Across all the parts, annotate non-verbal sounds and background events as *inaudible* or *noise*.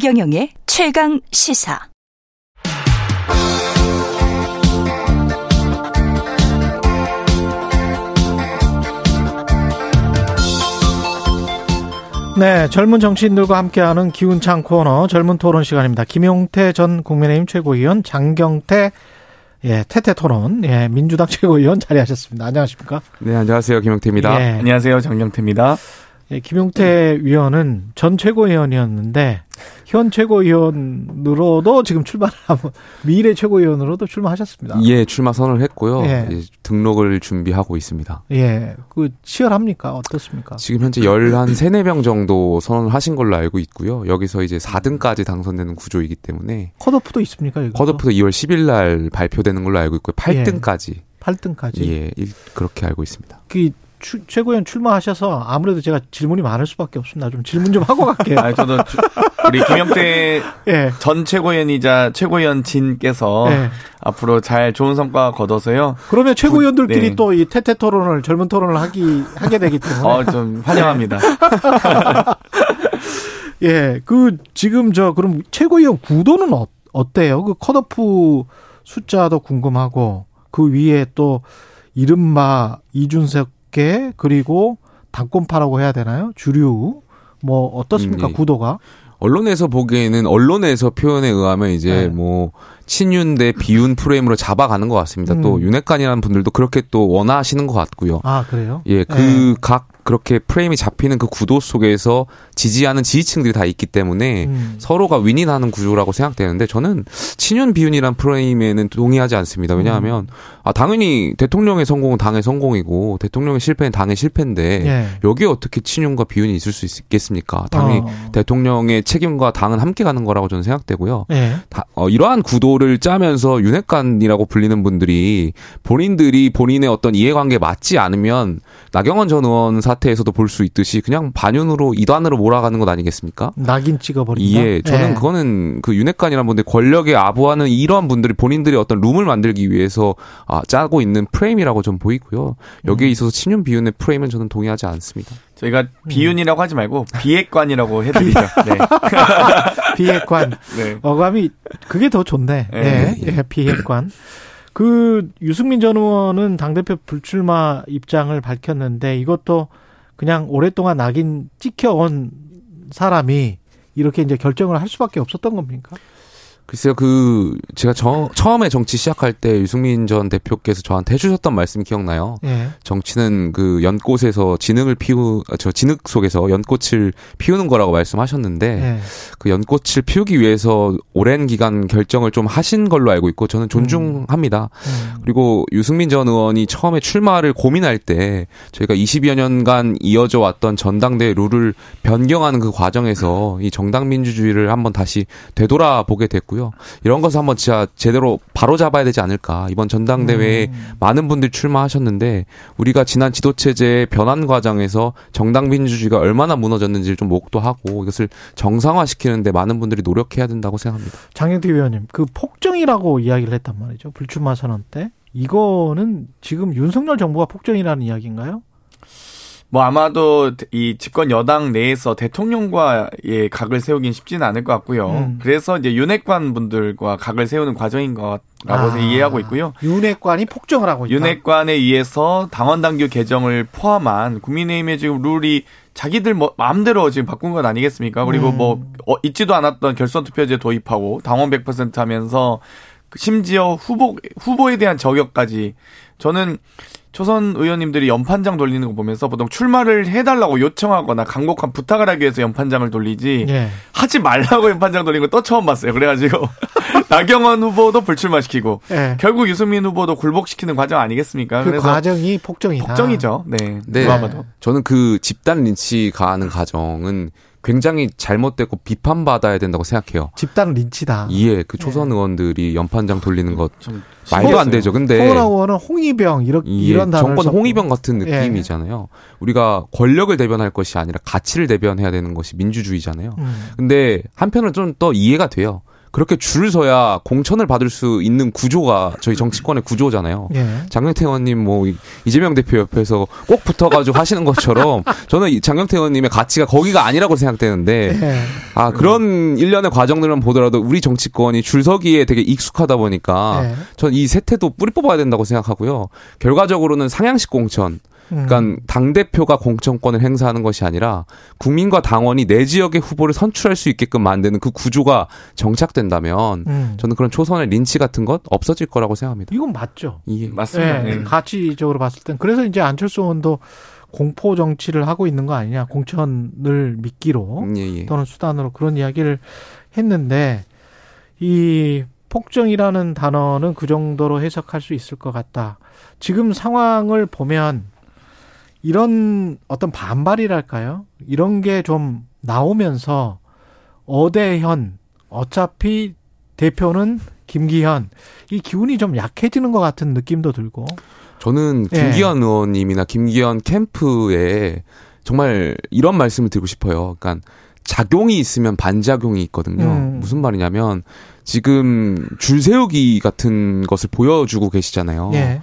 최경영의 최강 시사. 네, 젊은 정치인들과 함께하는 기운찬 코너 젊은 토론 시간입니다. 김용태 전 국민의힘 최고위원, 장경태 예, 태태 토론, 예, 민주당 *laughs* 최고위원 자리하셨습니다. 안녕하십니까? 네, 안녕하세요. 김용태입니다. 예. 안녕하세요. 장경태입니다. 예, 김용태 위원은 전 최고위원이었는데 현 최고위원으로도 지금 출마를 하고 미래 최고위원으로도 출마하셨습니다. 예, 출마 선언을 했고요. 예. 등록을 준비하고 있습니다. 예. 그 치열합니까? 어떻습니까? 지금 현재 11, 3, 4명 정도 선언을 하신 걸로 알고 있고요. 여기서 이제 4등까지 당선되는 구조이기 때문에 컷오프도 있습니까? 여기서? 컷오프도 2월 10일 날 발표되는 걸로 알고 있고요. 8등까지. 예. 8등까지. 예, 그렇게 알고 있습니다. 그 추, 최고위원 출마하셔서 아무래도 제가 질문이 많을 수밖에 없습니다. 좀 질문 좀 하고 갈게요. 아, 저도 우리 김영태 *laughs* 예. 전 최고위원이자 최고위원 진께서 예. 앞으로 잘 좋은 성과 거둬서요. 그러면 최고위원들끼리 네. 또이 태태 토론을 젊은 토론을 하기 하게 되기 때문에 어, 좀 환영합니다. *laughs* 예, 그 지금 저 그럼 최고위원 구도는 어, 어때요? 그 컷오프 숫자도 궁금하고 그 위에 또 이른바 이준석 어깨 그리고 당권파라고 해야 되나요? 주류 뭐 어떻습니까? 음, 예. 구도가? 언론에서 보기에는 언론에서 표현에 의하면 이제 네. 뭐 친윤 대 비윤 프레임으로 잡아가는 것 같습니다. 음. 또 윤핵관이라는 분들도 그렇게 또 원하시는 것 같고요. 아 그래요? 예, 그각 네. 그렇게 프레임이 잡히는 그 구도 속에서 지지하는 지지층들이 다 있기 때문에 음. 서로가 윈윈하는 구조라고 생각되는데 저는 친윤 비윤이란 프레임에는 동의하지 않습니다. 왜냐하면 음. 아 당연히 대통령의 성공은 당의 성공이고 대통령의 실패는 당의 실패인데 예. 여기에 어떻게 친윤과 비윤이 있을 수 있겠습니까? 당연히 어. 대통령의 책임과 당은 함께 가는 거라고 저는 생각되고요. 예. 다, 어, 이러한 구도를 짜면서 윤핵관이라고 불리는 분들이 본인들이 본인의 어떤 이해관계에 맞지 않으면 나경원 전 의원 사 태에서도 볼 수 있듯이 그냥 반윤으로 이단으로 몰아가는 것 아니겠습니까? 낙인 찍어버린다. 예, 저는 예. 그거는 그 윤핵관이라는 분들 권력에 아부하는 이러한 분들이 본인들이 어떤 룸을 만들기 위해서 아, 짜고 있는 프레임이라고 좀 보이고요. 여기에 음. 있어서 친윤 비윤의 프레임은 저는 동의하지 않습니다. 저희가 비윤이라고 하지 말고 비핵관이라고 해드리죠. *laughs* 네. *laughs* 비핵관. 네. 어감이 그게 더 좋네. 네. 네. 예, 비핵관. 그 유승민 전 의원은 당대표 불출마 입장을 밝혔는데 이것도 그냥 오랫동안 낙인 찍혀온 사람이 이렇게 이제 결정을 할 수밖에 없었던 겁니까? 글쎄요, 그, 제가 저, 처음에 정치 시작할 때 유승민 전 대표께서 저한테 해주셨던 말씀이 기억나요. 예. 정치는 그 연꽃에서 진흙을 피우, 아, 저 진흙 속에서 연꽃을 피우는 거라고 말씀하셨는데, 예. 그 연꽃을 피우기 위해서 오랜 기간 결정을 좀 하신 걸로 알고 있고, 저는 존중합니다. 음. 음. 그리고 유승민 전 의원이 처음에 출마를 고민할 때, 저희가 20여 년간 이어져 왔던 전당대 룰을 변경하는 그 과정에서 이 정당 민주주의를 한번 다시 되돌아보게 됐고요. 있고요. 이런 것을 한번 진짜 제대로 바로 잡아야 되지 않을까. 이번 전당대회에 음. 많은 분들이 출마하셨는데 우리가 지난 지도체제의 변환 과정에서 정당 민주주의가 얼마나 무너졌는지를 좀 목도 하고 이것을 정상화시키는데 많은 분들이 노력해야 된다고 생각합니다. 장영태 위원님, 그 폭정이라고 이야기를 했단 말이죠. 불출마 선언 때. 이거는 지금 윤석열 정부가 폭정이라는 이야기인가요? 뭐 아마도 이 집권 여당 내에서 대통령과의 각을 세우긴 쉽지는 않을 것 같고요. 음. 그래서 이제 윤핵관 분들과 각을 세우는 과정인 것라고 아, 이해하고 있고요. 윤핵관이 폭정을 하고 있다. 윤핵관에 의해서 당원 당규 개정을 포함한 국민의힘의 지금 룰이 자기들 뭐 마음대로 지금 바꾼 건 아니겠습니까? 그리고 음. 뭐 어, 있지도 않았던 결선 투표제 도입하고 당원 100% 하면서 심지어 후보 후보에 대한 저격까지 저는 초선 의원님들이 연판장 돌리는 거 보면서 보통 출마를 해달라고 요청하거나 강곡한 부탁을 하기 위해서 연판장을 돌리지 예. 하지 말라고 연판장 돌리는 거또 처음 봤어요. 그래가지고 *laughs* 나경원 후보도 불출마시키고 예. 결국 유승민 후보도 굴복시키는 과정 아니겠습니까? 그 과정이 폭정이다. 폭정이죠. 네. 네. 저는 그 집단 린치 가하는 과정은 굉장히 잘못됐고 비판받아야 된다고 생각해요. 집단 린치다. 예, 그 초선 네. 의원들이 연판장 돌리는 것 말도 안 되죠. 근데 서울 의원은 홍위병 이런 예, 이런 정권 홍위병 같은 예. 느낌이잖아요. 예. 우리가 권력을 대변할 것이 아니라 가치를 대변해야 되는 것이 민주주의잖아요. 음. 근데 한편으로 좀 더 이해가 돼요. 그렇게 줄 서야 공천을 받을 수 있는 구조가 저희 정치권의 구조잖아요. 예. 장경태 의원님 뭐 이재명 대표 옆에서 꼭 붙어가지고 하시는 것처럼 *laughs* 저는 장경태 의원님의 가치가 거기가 아니라고 생각되는데 예. 아 그런 일련의 과정들만 보더라도 우리 정치권이 줄서기에 되게 익숙하다 보니까 예. 전이 세태도 뿌리 뽑아야 된다고 생각하고요. 결과적으로는 상향식 공천 그러니까 음. 당 대표가 공천권을 행사하는 것이 아니라 국민과 당원이 내 지역의 후보를 선출할 수 있게끔 만드는 그 구조가 정착된다면 음. 저는 그런 초선의 린치 같은 것 없어질 거라고 생각합니다. 이건 맞죠. 예. 맞습니다. 네. 네. 가치적으로 봤을 땐 그래서 이제 안철수 의원도 공포 정치를 하고 있는 거 아니냐 공천을 미끼로 예, 예. 또는 수단으로 그런 이야기를 했는데 이 폭정이라는 단어는 그 정도로 해석할 수 있을 것 같다. 지금 상황을 보면 이런 어떤 반발이랄까요? 이런 게 좀 나오면서 어대현 어차피 대표는 김기현 이 기운이 좀 약해지는 것 같은 느낌도 들고 저는 예. 김기현 예. 의원님이나 김기현 캠프에 정말 이런 말씀을 드리고 싶어요. 그러니까 작용이 있으면 반작용이 있거든요. 음. 무슨 말이냐면 지금 줄 세우기 같은 것을 보여주고 계시잖아요. 예.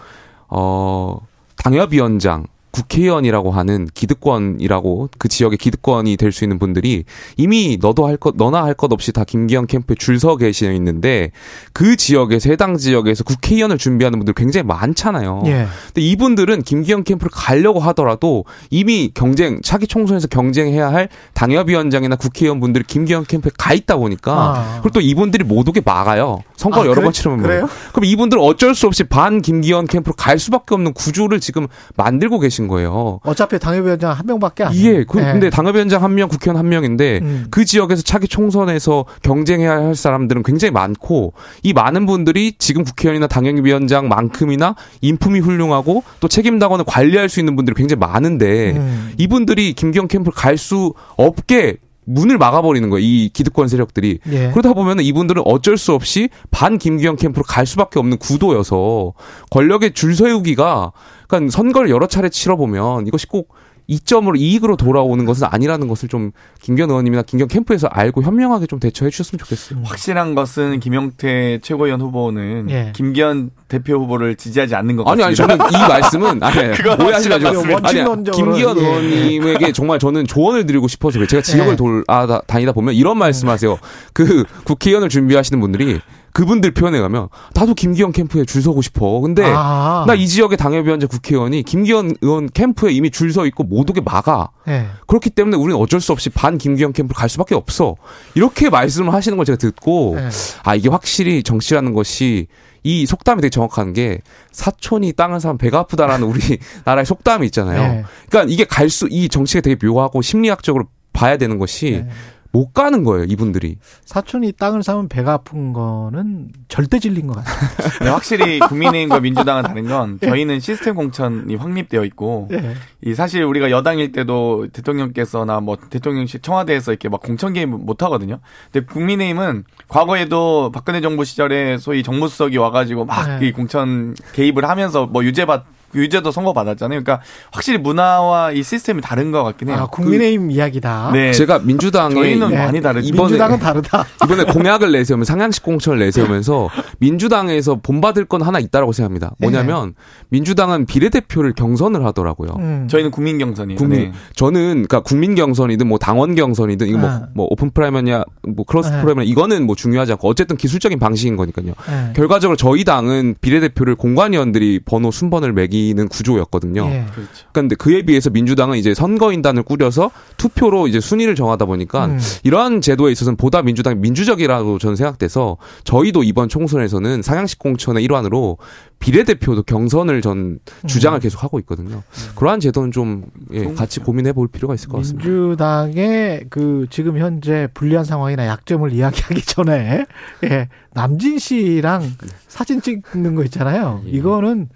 어 당협위원장 국회의원이라고 하는 기득권이라고 그 지역의 기득권이 될 수 있는 분들이 이미 너도 할 것, 너나 할 것 없이 다 김기현 캠프에 줄 서 계시어 있는데 그 지역에서 해당 지역에서 국회의원을 준비하는 분들 굉장히 많잖아요. 예. 근데 이분들은 김기현 캠프를 가려고 하더라도 이미 경쟁, 차기 총선에서 경쟁해야 할 당협위원장이나 국회의원 분들이 김기현 캠프에 가 있다 보니까 아. 그리고 또 이분들이 못 오게 막아요. 선거 아, 여러 그래? 번 치르면. 그래요? 그럼 이분들 어쩔 수 없이 반 김기현 캠프로 갈 수밖에 없는 구조를 지금 만들고 계신 거예요. 어차피 당협위원장 한 명밖에 안. 예. 그, 네. 근데 당협위원장 한 명, 국회의원 한 명인데 음. 그 지역에서 차기 총선에서 경쟁해야 할 사람들은 굉장히 많고 이 많은 분들이 지금 국회의원이나 당협위원장만큼이나 인품이 훌륭하고 또 책임당원을 관리할 수 있는 분들이 굉장히 많은데 음. 이분들이 김기현 캠프를 갈 수 없게 문을 막아버리는 거예요. 이 기득권 세력들이. 예. 그러다 보면 이분들은 어쩔 수 없이 반 김기현 캠프로 갈 수밖에 없는 구도여서 권력의 줄 세우기가 그러니까 선거를 여러 차례 치러보면 이것이 꼭 이점으로 이익으로 돌아오는 것은 아니라는 것을 좀 김기현 의원님이나 김기현 캠프에서 알고 현명하게 좀 대처해 주셨으면 좋겠어요. 확실한 것은 김용태 최고위원 후보는 예. 김기현 대표 후보를 지지하지 않는 것 같습니다. 아니 아니 저는 이 말씀은 아니 오해하지 마시고 아니 김기현 예. 의원님에게 정말 저는 조언을 드리고 싶어서 제가 지역을 예. 돌아 다니다 보면 이런 말씀하세요. 그 국회의원을 준비하시는 분들이 그분들 표현에 가면 나도 김기현 캠프에 줄 서고 싶어. 근데 아. 나이 지역의 당협위원장 국회의원이 김기현 의원 캠프에 이미 줄 서 있고 못 오게 막아. 네. 그렇기 때문에 우리는 어쩔 수 없이 반 김기현 캠프를 갈 수밖에 없어. 이렇게 말씀을 하시는 걸 제가 듣고 네. 아 이게 확실히 정치라는 것이 이 속담이 되게 정확한 게 사촌이 땅을 사면 배가 아프다라는 우리 *laughs* 나라의 속담이 있잖아요. 네. 그러니까 이게 갈수이 정치가 되게 묘하고 심리학적으로 봐야 되는 것이 네. 못 가는 거예요, 이분들이. 사촌이 땅을 사면 배가 아픈 거는 절대 질린 것 같아요. *laughs* 네, 확실히 국민의힘과 민주당은 다른 건 예. 저희는 시스템 공천이 확립되어 있고 예. 이 사실 우리가 여당일 때도 대통령께서나 뭐 대통령실 청와대에서 이렇게 막 공천 개입 못 하거든요. 근데 국민의힘은 과거에도 박근혜 정부 시절에 소위 정무수석이 와가지고 막이 네. 공천 개입을 하면서 뭐 유죄받 유죄도 선고 받았잖아요. 그러니까 확실히 문화와 이 시스템이 다른 것 같긴 해요. 아, 국민의힘 그, 이야기다. 네. 제가 민주당에 저희는 네. 많이 다르죠. 이번에, 민주당은 다르다. *laughs* 이번에 공약을 내세우면 상향식 공천을 내세우면서 민주당에서 본받을 건 하나 있다라고 생각합니다. 뭐냐면 네. 민주당은 비례대표를 경선을 하더라고요. 음. 저희는 국민 경선이에요. 국민. 네. 저는 그러니까 국민 경선이든 뭐 당원 경선이든 이거 뭐, 아. 뭐 open primary냐 뭐 closed 아. primary냐 이거는 뭐 중요하지 않고 어쨌든 기술적인 방식인 거니까요. 아. 결과적으로 저희 당은 비례대표를 공관위원들이 번호 순번을 매기는 구조였거든요. 예. 그렇죠. 그런데 그에 비해서 민주당은 이제 선거인단을 꾸려서 투표로 이제 순위를 정하다 보니까 음. 이러한 제도에 있어서는 보다 민주당이 민주적이라고 저는 생각돼서 저희도 이번 총선에서는 상향식 공천의 일환으로 비례대표도 경선을 전 주장을 음. 계속 하고 있거든요. 음. 그러한 제도는 좀 예, 같이 고민해 볼 필요가 있을 것 같습니다. 민주당의 그 지금 현재 불리한 상황이나 약점을 이야기하기 *laughs* 전에 예, 남진 씨랑 사진 찍는 거 있잖아요. 예. 이거는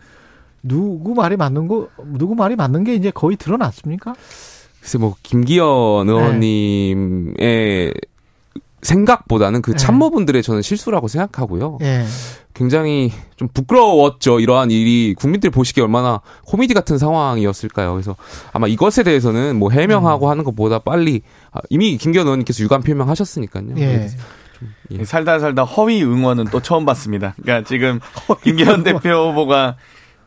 누구 말이 맞는 거 누구 말이 맞는 게 이제 거의 드러났습니까? 글쎄 뭐 김기현 네. 의원님의 네. 생각보다는 그 네. 참모분들의 저는 실수라고 생각하고요. 네. 굉장히 좀 부끄러웠죠. 이러한 일이 국민들이 보시기에 얼마나 코미디 같은 상황이었을까요. 그래서 아마 이것에 대해서는 뭐 해명하고 음. 하는 것보다 빨리 아, 이미 김기현 의원님께서 유감 표명하셨으니까요. 예. 예. 살다 살다 허위 응원은 또 처음 봤습니다. 그러니까 지금 김기현 대표 후보가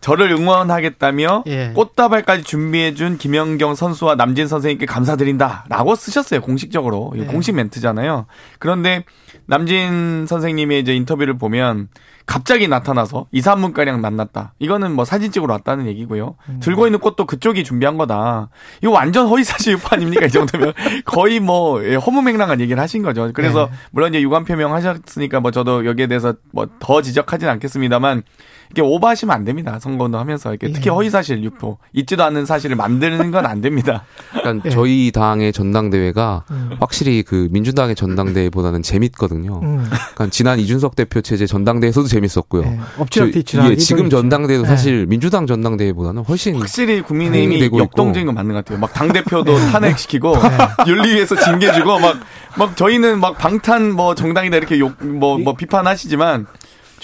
저를 응원하겠다며 예. 꽃다발까지 준비해준 김연경 선수와 남진 선생님께 감사드린다라고 쓰셨어요 공식적으로 예. 공식 멘트잖아요. 그런데 남진 선생님의 이제 인터뷰를 보면 갑자기 나타나서 2, 3분가량 만났다. 이거는 뭐 사진 찍으러 왔다는 얘기고요. 음. 들고 있는 꽃도 그쪽이 준비한 거다. 이거 완전 허위사실 유포 아닙니까? 이 정도면. *laughs* 거의 뭐, 예, 허무맹랑한 얘기를 하신 거죠. 그래서, 네. 물론 이제 유감 표명하셨으니까 뭐 저도 여기에 대해서 뭐 더 지적하진 않겠습니다만, 이게 오버하시면 안 됩니다. 선거운동 하면서 이렇게 특히 예. 허위사실 유포 있지도 않은 사실을 만드는 건 안 됩니다. *laughs* 그러니까 예. 저희 당의 전당대회가 음. 확실히 그 민주당의 전당대회보다는 재밌거든요. 음. 그러니까 지난 이준석 대표 체제 전당대회에서도 재밌었고요. 예. 엎치락뒤치락. 예, 지금 전당대회도 예. 사실 민주당 전당대회보다는 훨씬 확실히 국민의힘이 역동적인 건 맞는 것 같아요. 막 당 대표도 예. 탄핵시키고 예. 윤리위에서 징계주고 막 막 저희는 막 방탄 뭐 정당이다 이렇게 욕 뭐뭐 뭐 비판하시지만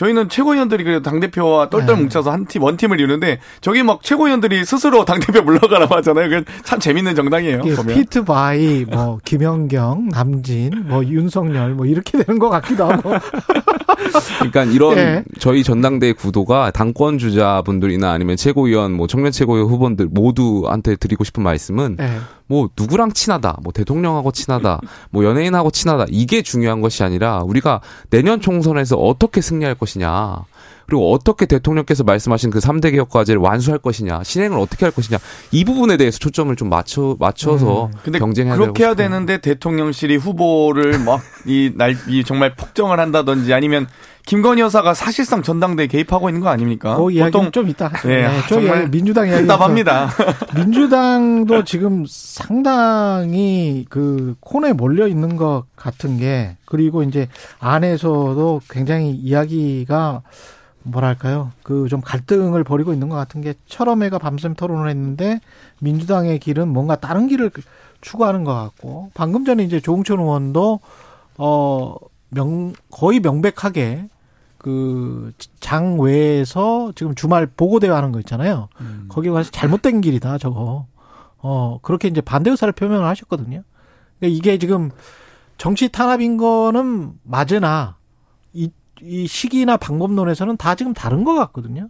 저희는 최고위원들이 그래도 당대표와 똘똘 네. 뭉쳐서 한 팀, one team을 이루는데 저기 막 최고위원들이 스스로 *laughs* 당대표 물러가라고 하잖아요. 그참 재밌는 정당이에요. feat by, 뭐, 김연경, 남진, 뭐, 윤석열, 뭐, 이렇게 되는 것 같기도 하고. *laughs* 그러니까 이런 네. 저희 전당대회 구도가 당권 주자분들이나 아니면 최고위원, 뭐, 청년 최고위원 후보들 모두한테 드리고 싶은 말씀은 네. 뭐 누구랑 친하다, 뭐 대통령하고 친하다, 뭐 연예인하고 친하다 이게 중요한 것이 아니라 우리가 내년 총선에서 어떻게 승리할 것이 냐. 그리고 어떻게 대통령께서 말씀하신 그 3대 개혁 과제를 완수할 것이냐, 실행을 어떻게 할 것이냐, 이 부분에 대해서 초점을 좀 맞춰, 맞춰서 음. 근데 경쟁해야 그렇게 해야 되는데 대통령실이 후보를 막이 날, 이 정말 폭정을 한다든지 아니면 김건희 여사가 사실상 전당대에 개입하고 있는 거 아닙니까? 그 보통 좀 있다. 네, 네 정말 민주당 이야기 답답합니다. *laughs* 민주당도 지금 상당히 그 콘에 몰려 있는 것 같은 게 그리고 이제 안에서도 굉장히 이야기가 뭐랄까요? 그 좀 갈등을 벌이고 있는 것 같은 게 철험회가 밤샘 토론을 했는데 민주당의 길은 뭔가 다른 길을 추구하는 것 같고 방금 전에 이제 조홍천 의원도 어 명 거의 명백하게 그 장외에서 지금 주말 보고대회 하는 거 있잖아요. 음. 거기 가서 잘못된 길이다 저거. 어 그렇게 이제 반대 의사를 표명을 하셨거든요. 그러니까 이게 지금 정치 탄압인 거는 맞으나 이, 이 시기나 방법론에서는 다 지금 다른 것 같거든요.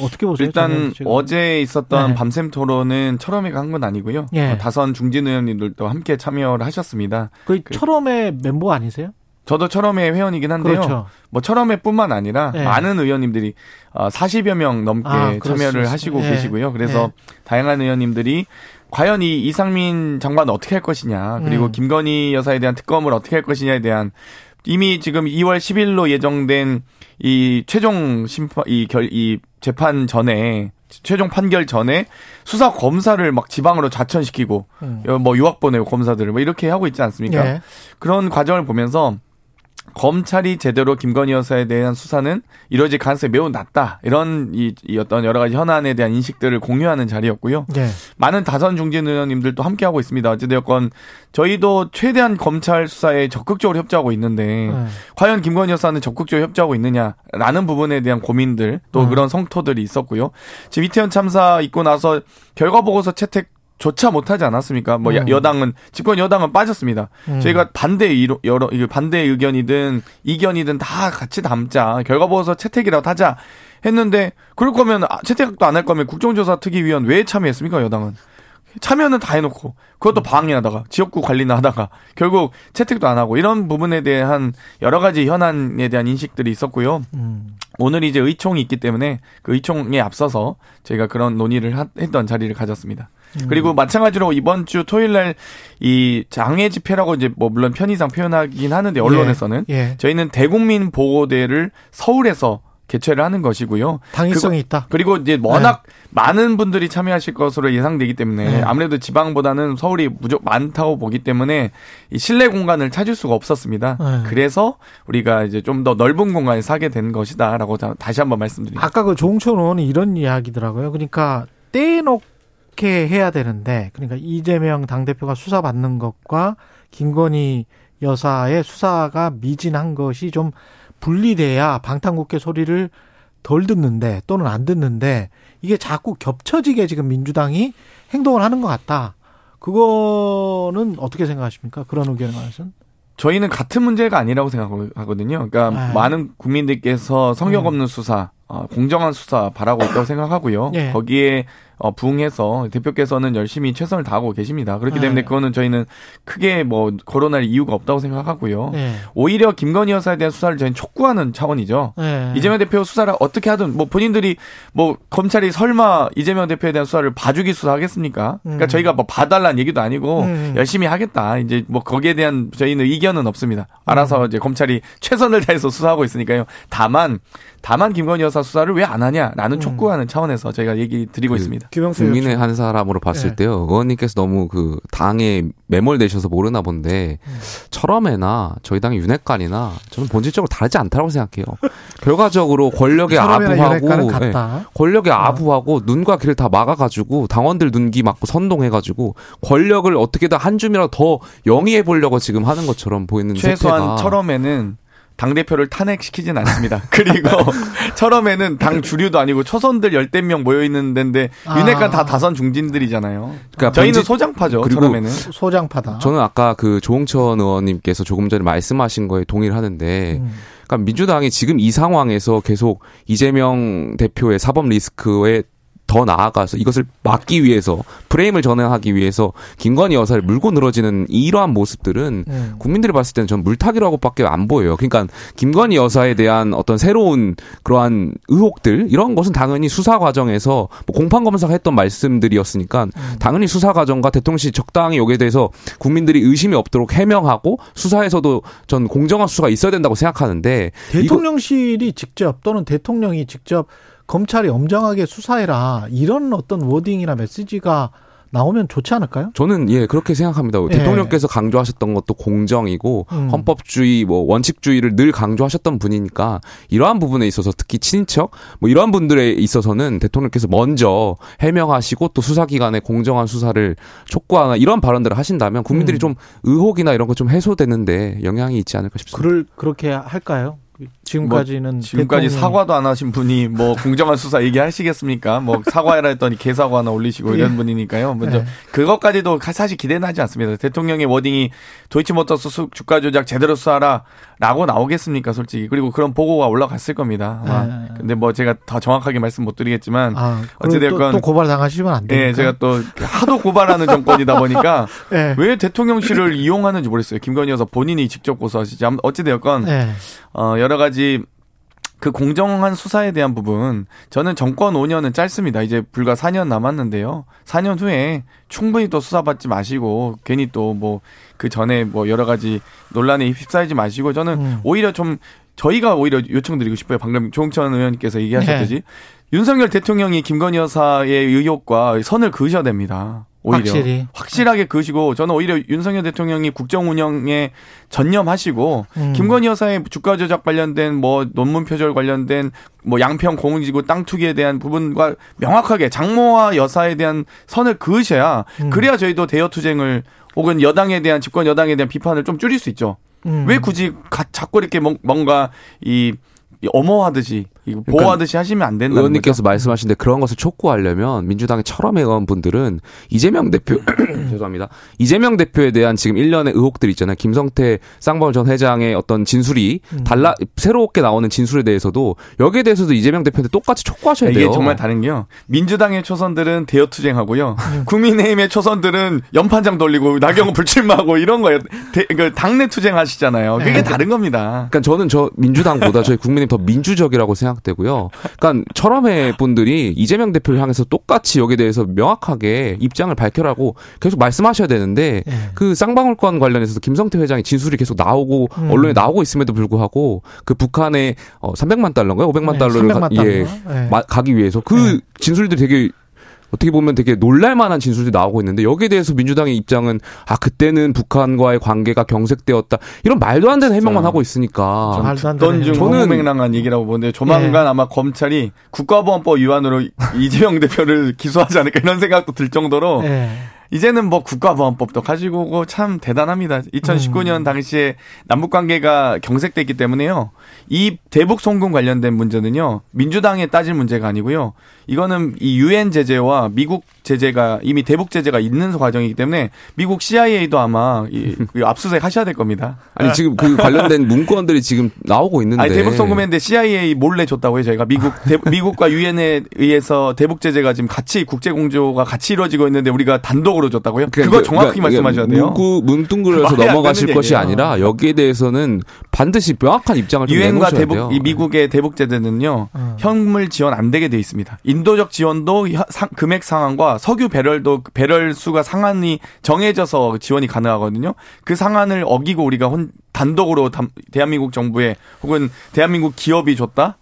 어떻게 보세요? 일단 어제 있었던 네. 밤샘 토론은 철험회가 한 건 아니고요. 네. 어, 다선 중진 의원님들도 함께 참여를 하셨습니다. 그, 그 철험회 멤버 아니세요? 저도 철험회 회원이긴 한데요. 그렇죠. 뭐 철험회뿐만 아니라 네. 많은 의원님들이 40여 어, 명 넘게 아, 참여를 하시고 네. 계시고요. 그래서 네. 다양한 의원님들이 과연 이 이상민 장관 어떻게 할 것이냐, 그리고 음. 김건희 여사에 대한 특검을 어떻게 할 것이냐에 대한 이미 지금 2월 10일로 예정된 이 최종 심판 이 결 이 재판 전에 최종 판결 전에 수사 검사를 막 지방으로 자천시키고 음. 뭐 유학 보내고 검사들을 뭐 이렇게 하고 있지 않습니까? 네. 그런 과정을 보면서 검찰이 제대로 김건희 여사에 대한 수사는 이루어질 가능성이 매우 낮다. 이런 이, 이 어떤 여러 가지 현안에 대한 인식들을 공유하는 자리였고요. 네. 많은 다선 중진 의원님들도 함께하고 있습니다. 어찌되었건 저희도 최대한 검찰 수사에 적극적으로 협조하고 있는데 네. 과연 김건희 여사는 적극적으로 협조하고 있느냐라는 부분에 대한 고민들 또 네. 그런 성토들이 있었고요. 지금 이태원 참사 있고 나서 결과 보고서 채택 조차 못하지 않았습니까? 뭐 음. 여당은 집권 여당은 빠졌습니다. 음. 저희가 반대 이로, 여러 반대 의견이든 이견이든 다 같이 담자 결과 보고서 채택이라도 하자 했는데 그럴 거면 아, 채택도 안 할 거면 국정조사 특위위원 왜 참여했습니까 여당은? 참여는 다 해놓고 그것도 음. 방해하다가 지역구 관리나 하다가 결국 채택도 안 하고 이런 부분에 대한 여러 가지 현안에 대한 인식들이 있었고요. 음. 오늘 이제 의총이 있기 때문에 그 의총에 앞서서 저희가 그런 논의를 했던 자리를 가졌습니다. 음. 그리고 마찬가지로 이번 주 토요일 날 이 장애 집회라고 이제 뭐 물론 편의상 표현하긴 하는데 언론에서는 예. 예. 저희는 대국민 보고대를 서울에서 개최를 하는 것이고요. 당위성이 있다. 그리고 이제 워낙 네. 많은 분들이 참여하실 것으로 예상되기 때문에 네. 아무래도 지방보다는 서울이 무조 많다고 보기 때문에 이 실내 공간을 찾을 수가 없었습니다. 네. 그래서 우리가 이제 좀 더 넓은 공간에 사게 된 것이다라고 다시 한번 말씀드립니다. 아까 그 조홍천 의원이 이런 이야기더라고요. 그러니까 떼놓고 어떻게 해야 되는데 그러니까 이재명 당대표가 수사받는 것과 김건희 여사의 수사가 미진한 것이 좀 분리돼야 방탄국회 소리를 덜 듣는데 또는 안 듣는데 이게 자꾸 겹쳐지게 지금 민주당이 행동을 하는 것 같다. 그거는 어떻게 생각하십니까? 그런 의견에 관해서는? 저희는 같은 문제가 아니라고 생각하거든요. 그러니까 아. 많은 국민들께서 성격 음. 없는 음. 수사, 어, 공정한 수사 바라고 있다고 *coughs* 생각하고요. 예. 거기에 어, 부응해서 대표께서는 열심히 최선을 다하고 계십니다. 그렇기 때문에 네. 그거는 저희는 크게 뭐 거론할 이유가 없다고 생각하고요. 네. 오히려 김건희 여사에 대한 수사를 저희는 촉구하는 차원이죠. 네. 이재명 대표 수사를 어떻게 하든 뭐 본인들이 뭐 검찰이 설마 이재명 대표에 대한 수사를 봐주기 수사하겠습니까? 그러니까 음. 저희가 뭐 봐달라는 얘기도 아니고 음. 열심히 하겠다. 이제 뭐 거기에 대한 저희는 의견은 없습니다. 알아서 음. 이제 검찰이 최선을 다해서 수사하고 있으니까요. 다만 다만 김건희 여사 수사를 왜 안 하냐라는 음. 촉구하는 차원에서 저희가 얘기 드리고 그, 있습니다. 국민의 한 사람으로 봤을 네. 때요. 의원님께서 너무 그 당에 매몰되셔서 모르나 본데 음. 철험회나 저희 당의 윤핵관이나 저는 본질적으로 다르지 않다고 생각해요. 결과적으로 권력에 아부하고 네, 권력에 어. 아부하고 눈과 귀를 다 막아가지고 당원들 눈기 막고 선동해가지고 권력을 어떻게든 한 줌이라도 더 영위해 보려고 지금 하는 것처럼 보이는 최소한. 철험에는 당대표를 탄핵시키진 않습니다. *laughs* 그리고 *laughs* 처음에는 당 주류도 아니고 초선들 열댓 명 모여있는 데인데 아. 윤핵관 다 다선 중진들이잖아요. 그러니까 저희는 본지, 소장파죠. 처음에는. 소장파다. 저는 아까 그 조홍천 의원님께서 조금 전에 말씀하신 거에 동의를 하는데 음. 그러니까 민주당이 지금 이 상황에서 계속 이재명 대표의 사법 리스크에 더 나아가서 이것을 막기 위해서 프레임을 전환하기 위해서 김건희 여사를 물고 늘어지는 이러한 모습들은 음. 국민들이 봤을 때는 전 물타기라고밖에 안 보여요. 그러니까 김건희 여사에 대한 어떤 새로운 그러한 의혹들 이런 것은 당연히 수사 과정에서 뭐 공판 검사가 했던 말씀들이었으니까 음. 당연히 수사 과정과 대통령실 적당히 여기에 대해서 국민들이 의심이 없도록 해명하고 수사에서도 전 공정한 수사가 있어야 된다고 생각하는데 대통령실이 직접 또는 대통령이 직접 검찰이 엄정하게 수사해라 이런 어떤 워딩이나 메시지가 나오면 좋지 않을까요? 저는 예 그렇게 생각합니다. 예. 대통령께서 강조하셨던 것도 공정이고 음. 헌법주의 뭐 원칙주의를 늘 강조하셨던 분이니까 이러한 부분에 있어서 특히 친인척 뭐 이러한 분들에 있어서는 대통령께서 먼저 해명하시고 또 수사기관의 공정한 수사를 촉구하나 이런 발언들을 하신다면 국민들이 음. 좀 의혹이나 이런 거 좀 해소되는데 영향이 있지 않을까 싶습니다. 그를 그렇게 할까요? 지금까지는 뭐 지금까지 대통령... 사과도 안 하신 분이 뭐 *laughs* 공정한 수사 얘기하시겠습니까? 뭐 사과해라 했더니 개사과 하나 올리시고 이런 예. 분이니까요. 먼저 네. 그것까지도 사실 기대는 하지 않습니다. 대통령의 워딩이 도이치모터스 주가 조작 제대로 수사라라고 나오겠습니까, 솔직히. 그리고 그런 보고가 올라갔을 겁니다. 아마. 네. 근데 뭐 제가 더 정확하게 말씀 못 드리겠지만 아, 어찌됐건 또, 또, 고발 당하시면 안 돼요. 네, 제가 또 하도 고발하는 정권이다 보니까 *laughs* 네. 왜 대통령실을 이용하는지 모르겠어요. 김건희 여사 본인이 직접 고소하시지. 어찌되었건 네. 어, 여러 가지 그 공정한 수사에 대한 부분 저는 정권 5년은 짧습니다. 이제 불과 4년 남았는데요. 4년 후에 충분히 또 수사받지 마시고 괜히 또 뭐 그 전에 뭐 여러 가지 논란에 휩싸이지 마시고 저는 음. 오히려 좀 저희가 오히려 요청드리고 싶어요. 방금 조홍천 의원님께서 얘기하셨듯이 네. 윤석열 대통령이 김건희 여사의 의혹과 선을 그으셔야 됩니다. 오히려 확실히. 확실하게 그으시고 저는 오히려 윤석열 대통령이 국정 운영에 전념하시고 음. 김건희 여사의 주가 조작 관련된 뭐 논문 표절 관련된 뭐 양평 공지구 땅 투기에 대한 부분과 명확하게 장모와 여사에 대한 선을 그으셔야 음. 그래야 저희도 대여 투쟁을 혹은 여당에 대한 집권 여당에 대한 비판을 좀 줄일 수 있죠. 음. 왜 굳이 가, 자꾸 이렇게 뭔가 이 엄호하듯이 그러니까 보호하듯이 그러니까 하시면 안 된다는 의원님께서 말씀하신 데 그런 것을 촉구하려면 민주당의 철험의 의원분들은 이재명 대표 *coughs* 죄송합니다. 이재명 대표에 대한 지금 일련의 의혹들 있잖아요. 김성태 쌍방울 전 회장의 어떤 진술이 음. 달라 새롭게 나오는 진술에 대해서도 여기에 대해서도 이재명 대표한테 똑같이 촉구하셔야 돼요. 이게 정말 다른 게요. 민주당의 초선들은 대여 투쟁하고요. 음. *laughs* 국민의힘의 초선들은 연판장 돌리고 나경원 불출마하고 이런 거예요. 대, 그 당내 투쟁하시잖아요. 그게 네. 다른 겁니다. 그러니까 저는 저 민주당보다 저희 국민의힘 더 민주적이라고 생각 생각되고요. 그러니까 철험회 분들이 이재명 대표를 향해서 똑같이 여기에 대해서 명확하게 입장을 밝혀라고 계속 말씀하셔야 되는데 네. 그 쌍방울권 관련해서도 김성태 회장의 진술이 계속 나오고 음. 언론에 나오고 있음에도 불구하고 그 북한에 어 300만 달러인가요? 500만 네, 달러를 300만 가, 예, 네. 가기 위해서 그 네. 진술들이 되게 어떻게 보면 되게 놀랄만한 진술이 나오고 있는데 여기에 대해서 민주당의 입장은 아 그때는 북한과의 관계가 경색되었다 이런 말도 안 되는 해명만 하고 있으니까 말도 안 되는 저는 맹랑한 얘기라고 보는데 조만간 예. 아마 검찰이 국가보안법 위반으로 *laughs* 이재명 대표를 기소하지 않을까 이런 생각도 들 정도로 예. 이제는 뭐 국가보안법도 가지고 오고 참 대단합니다. 2019년 음. 당시에 남북 관계가 경색됐기 때문에요. 이 대북 송금 관련된 문제는요. 민주당에 따질 문제가 아니고요. 이거는 이 유엔 제재와 미국 제재가 이미 대북 제재가 있는 과정이기 때문에 미국 CIA도 아마 이, 그 압수수색 하셔야 될 겁니다. 아니 지금 그 관련된 문건들이 지금 나오고 있는데. 아니, 대북 송금했는데 CIA 몰래 줬다고요. 저희가 미국 대, 미국과 유엔에 의해서 대북 제재가 지금 같이 국제 공조가 같이 이루어지고 있는데 우리가 단독으로 줬다고요? 그러니까, 그거 정확히 그러니까, 말씀하셔야 돼요. 문구 문둥그려서 넘어가실 것이 얘기예요. 아니라 여기에 대해서는 반드시 명확한 입장을 유엔과 대북 돼요. 이 미국의 대북 제재는요. 음. 현물 지원 안 되게 돼 있습니다. 인도적 지원도 상, 금액 상한과 석유 배럴도 배럴 수가 상한이 정해져서 지원이 가능하거든요. 그 상한을 어기고 우리가 혼, 단독으로 대한민국 정부에 혹은 대한민국 기업이 줬다?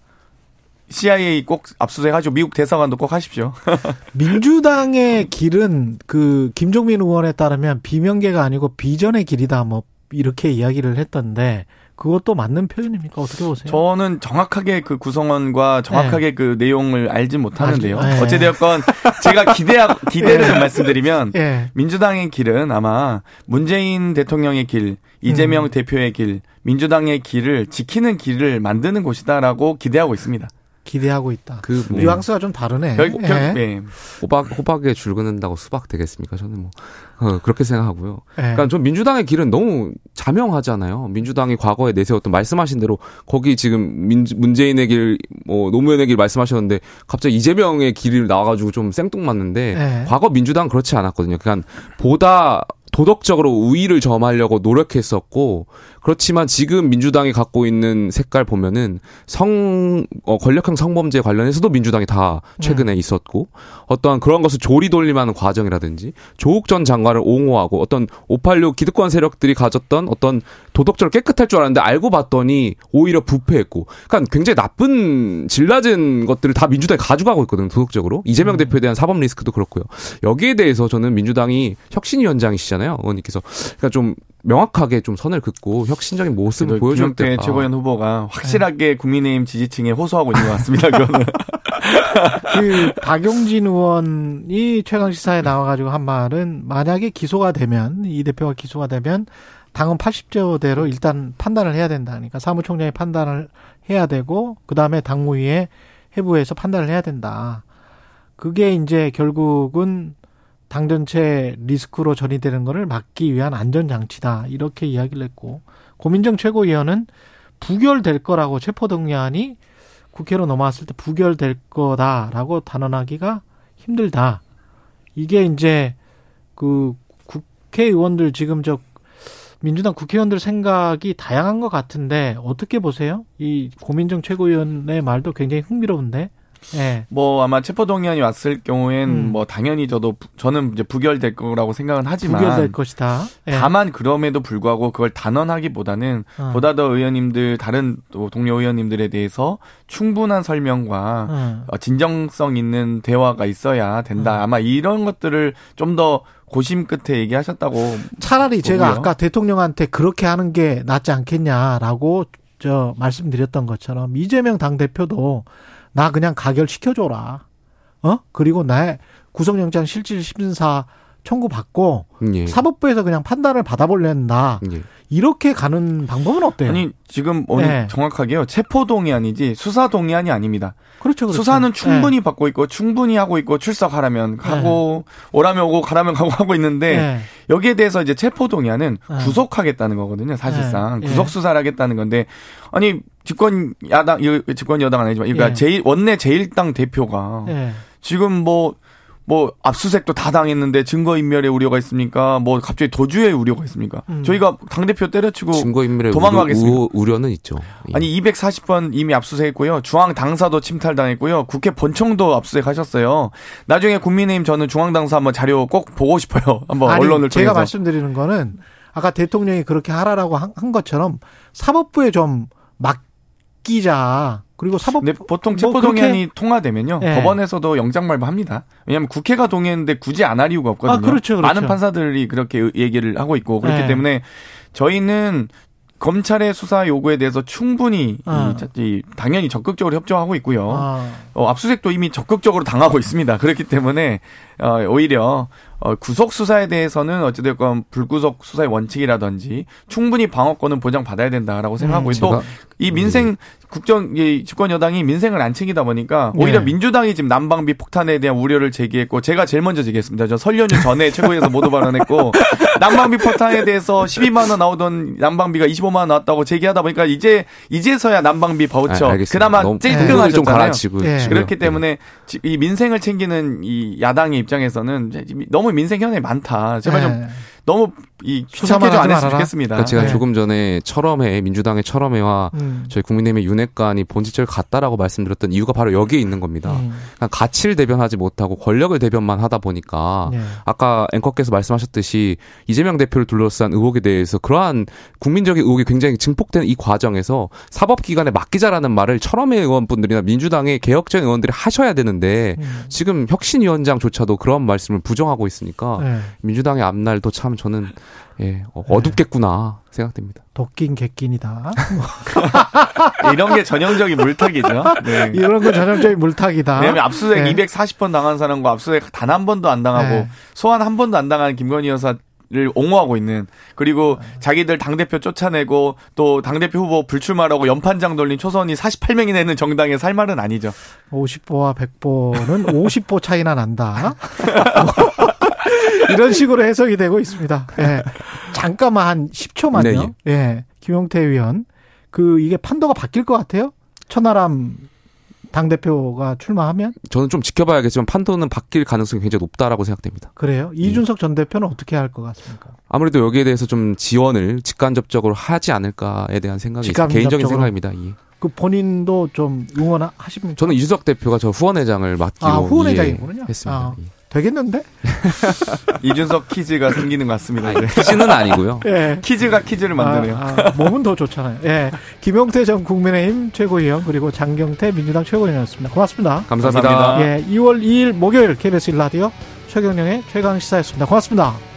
CIA 꼭 압수수색하죠. 미국 대사관도 꼭 하십시오. *laughs* 민주당의 길은 그 김종민 의원에 따르면 비명계가 아니고 비전의 길이다. 뭐 이렇게 이야기를 했던데 그것도 맞는 표현입니까? 어떻게 보세요? 저는 정확하게 그 구성원과 정확하게 네. 그 내용을 알지 못하는데요. 네. 어찌되었건 제가 기대하, 기대를 네. 좀 말씀드리면 네. 민주당의 길은 아마 문재인 대통령의 길, 이재명 음. 대표의 길, 민주당의 길을 지키는 길을 만드는 곳이다라고 기대하고 있습니다. 기대하고 있다. 그 뭐, 뉘앙스가 좀 다르네. 결, 결, 예. 네. 호박 호박에 줄 긋는다고 수박 되겠습니까? 저는 뭐 어, 그렇게 생각하고요. 예. 그러니까 좀 민주당의 길은 너무 자명하잖아요. 민주당이 과거에 내세웠던 말씀하신 대로 거기 지금 민, 문재인의 길, 뭐 노무현의 길 말씀하셨는데 갑자기 이재명의 길을 나와가지고 좀 생뚱맞는데 예. 과거 민주당 그렇지 않았거든요. 그러니까 보다 도덕적으로 우위를 점하려고 노력했었고 그렇지만 지금 민주당이 갖고 있는 색깔 보면은 성 어, 권력형 성범죄 관련해서도 민주당이 다 최근에 음. 있었고 어떠한 그런 것을 조리돌림하는 과정이라든지 조국 전 장관을 옹호하고 어떤 586 기득권 세력들이 가졌던 어떤 도덕적으로 깨끗할 줄 알았는데 알고 봤더니 오히려 부패했고 그러니까 굉장히 나쁜 질 낮은 것들을 다 민주당이 가져가고 있거든요 도덕적으로 이재명 음. 대표에 대한 사법 리스크도 그렇고요 여기에 대해서 저는 민주당이 혁신위원장이시잖아요 의원님께서 그러니까 좀 명확하게 좀 선을 긋고 혁신적인 모습을 보여줄 때 최고위원 후보가 확실하게 네. 국민의힘 지지층에 호소하고 있는 것 같습니다. 그거는. *laughs* 그 박용진 의원이 최강 시사에 나와가지고 한 말은 만약에 기소가 되면 이 대표가 기소가 되면 당은 80조대로 일단 판단을 해야 된다. 그러니까 사무총장이 판단을 해야 되고 그 다음에 당무위에 해부해서 판단을 해야 된다. 그게 이제 결국은 당 전체 리스크로 전이되는 것을 막기 위한 안전장치다. 이렇게 이야기를 했고, 고민정 최고위원은 부결될 거라고 체포동의안이 국회로 넘어왔을 때 부결될 거다라고 단언하기가 힘들다. 이게 이제 그 국회의원들 지금 저 민주당 국회의원들 생각이 다양한 것 같은데 어떻게 보세요? 이 고민정 최고위원의 말도 굉장히 흥미로운데 네. 뭐 아마 체포 동의안이 왔을 경우엔 음. 뭐 당연히 저도 저는 이제 부결될 거라고 생각은 하지만 부결될 것이다. 네. 다만 그럼에도 불구하고 그걸 단언하기보다는 어. 보다 더 의원님들 다른 또 동료 의원님들에 대해서 충분한 설명과 어. 어 진정성 있는 대화가 있어야 된다. 어. 아마 이런 것들을 좀 더 고심 끝에 얘기하셨다고 차라리 보고요. 제가 아까 대통령한테 그렇게 하는 게 낫지 않겠냐라고 저 말씀드렸던 것처럼 이재명 당 대표도 나 그냥 가결시켜줘라. 어? 그리고 나의 구속영장 실질 심사 청구받고 예. 사법부에서 그냥 판단을 받아볼랜다. 예. 이렇게 가는 방법은 어때요? 아니 지금 오늘 네. 정확하게요 체포 동의안이지 수사 동의안이 아닙니다. 그렇죠, 그렇죠. 수사는 충분히 네. 받고 있고 충분히 하고 있고 출석하라면 하고 네. 오라면 오고 가라면 가고 하고 있는데 네. 여기에 대해서 이제 체포 동의안은 네. 구속하겠다는 거거든요. 사실상 네. 구속 수사를 하겠다는 건데 아니 집권 야당 집권 여당 아니지만 그러니까 예. 제일 원내 제일당 대표가 지금 뭐 뭐 압수색도 다 당했는데 증거인멸의 우려가 있습니까? 뭐 갑자기 도주의 우려가 있습니까? 음. 저희가 당 대표 때려치고 증거인멸의 도망가겠습니까? 우려, 는 있죠. 예. 아니 240번 이미 압수색했고요. 중앙 당사도 침탈당했고요. 국회 본청도 압수색하셨어요. 나중에 국민의힘 저는 중앙 당사 한번 자료 꼭 보고 싶어요. *laughs* 한번 아니, 언론을 통해서. 제가 말씀드리는 거는 아까 대통령이 그렇게 하라라고 한 것처럼 사법부에 좀 맡기자. 그리고 사법 네, 보통 체포 동의안이 뭐 통과되면요 네. 법원에서도 영장 발부합니다. 왜냐하면 국회가 동의했는데 굳이 안 할 이유가 없거든요. 아, 그렇죠, 그렇죠. 많은 판사들이 그렇게 얘기를 하고 있고 그렇기 네. 때문에 저희는 검찰의 수사 요구에 대해서 충분히 아. 이, 당연히 적극적으로 협조하고 있고요. 아. 어, 압수색도 이미 적극적으로 당하고 있습니다. 그렇기 때문에 어, 오히려 어, 구속 수사에 대해서는 어찌됐건 불구속 수사의 원칙이라든지 충분히 방어권은 보장받아야 된다라고 생각하고 음, 또이 민생 네. 국정 이 집권 여당이 민생을 안 챙기다 보니까 오히려 네. 민주당이 지금 난방비 폭탄에 대한 우려를 제기했고 제가 제일 먼저 제기했습니다. 저 설 연휴 전에 최고위에서 모두 발언했고 *laughs* 난방비 폭탄에 대해서 12만 원 나오던 난방비가 25만 원 나왔다고 제기하다 보니까 이제 이제서야 난방비 바우처 아, 그나마 찔끔하셨잖아요. 네. 그렇기 때문에 이 민생을 챙기는 이 야당의 입장에서는 너무 민생 현안이 많다. 제발 좀 네. 너무 이 귀찮게 좀 안 했으면 좋겠습니다. 그러니까 제가 네. 조금 전에 철험회 민주당의 철험회와 음. 저희 국민의힘의 윤핵관이 본질적으로 같다라고 말씀드렸던 이유가 바로 여기에 있는 겁니다. 음. 그러니까 가치를 대변하지 못하고 권력을 대변만 하다 보니까 네. 아까 앵커께서 말씀하셨듯이 이재명 대표를 둘러싼 의혹에 대해서 그러한 국민적인 의혹이 굉장히 증폭되는 이 과정에서 사법기관에 맡기자라는 말을 철험회 의원분들이나 민주당의 개혁적 의원들이 하셔야 되는데 음. 지금 혁신위원장조차도 그런 말씀을 부정하고 있으니까 네. 민주당의 앞날도 참 저는 예, 어, 어둡겠구나 생각됩니다. 도낀 객긴이다. *laughs* 이런 게 전형적인 물타기죠. 네. 이런 건 전형적인 물타기다. 왜냐하면 압수수색 네. 240번 당한 사람과 압수수색 단 한 번도 안 당하고 네. 소환 한 번도 안 당한 김건희 여사 를 옹호하고 있는 그리고 자기들 당 대표 쫓아내고 또 당 대표 후보 불출마라고 연판장 돌린 초선이 48명이 되는 정당의 살 말은 아니죠. 50보와 100보는 50보 차이나 난다. *laughs* 이런 식으로 해석이 되고 있습니다. 예. 잠깐만 한 10초만요. 네, 예. 예. 김용태 의원. 그 이게 판도가 바뀔 것 같아요? 천하람 당 대표가 출마하면? 저는 좀 지켜봐야겠지만 판도는 바뀔 가능성이 굉장히 높다라고 생각됩니다. 그래요? 이준석 전 대표는 어떻게 할 것 같습니까? 아무래도 여기에 대해서 좀 지원을 직간접적으로 하지 않을까에 대한 생각이 개인적인 생각입니다. 예. 그 본인도 좀 응원하십니까? 저는 이준석 대표가 저 후원회장을 맡기로 아, 후원회장이군요. 했습니다. 아. 예. 되겠는데? *laughs* 이준석 퀴즈가 생기는 것 같습니다. 아니, 퀴즈는 아니고요. *laughs* 예. 퀴즈가 퀴즈를 만드네요. 아, 아, 몸은 더 좋잖아요. 예. 김용태 전 국민의힘 최고위원 그리고 장경태 민주당 최고위원이었습니다. 고맙습니다. 감사합니다. 예. 2월 2일 목요일 KBS 1라디오 최경령의 최강 시사였습니다. 고맙습니다.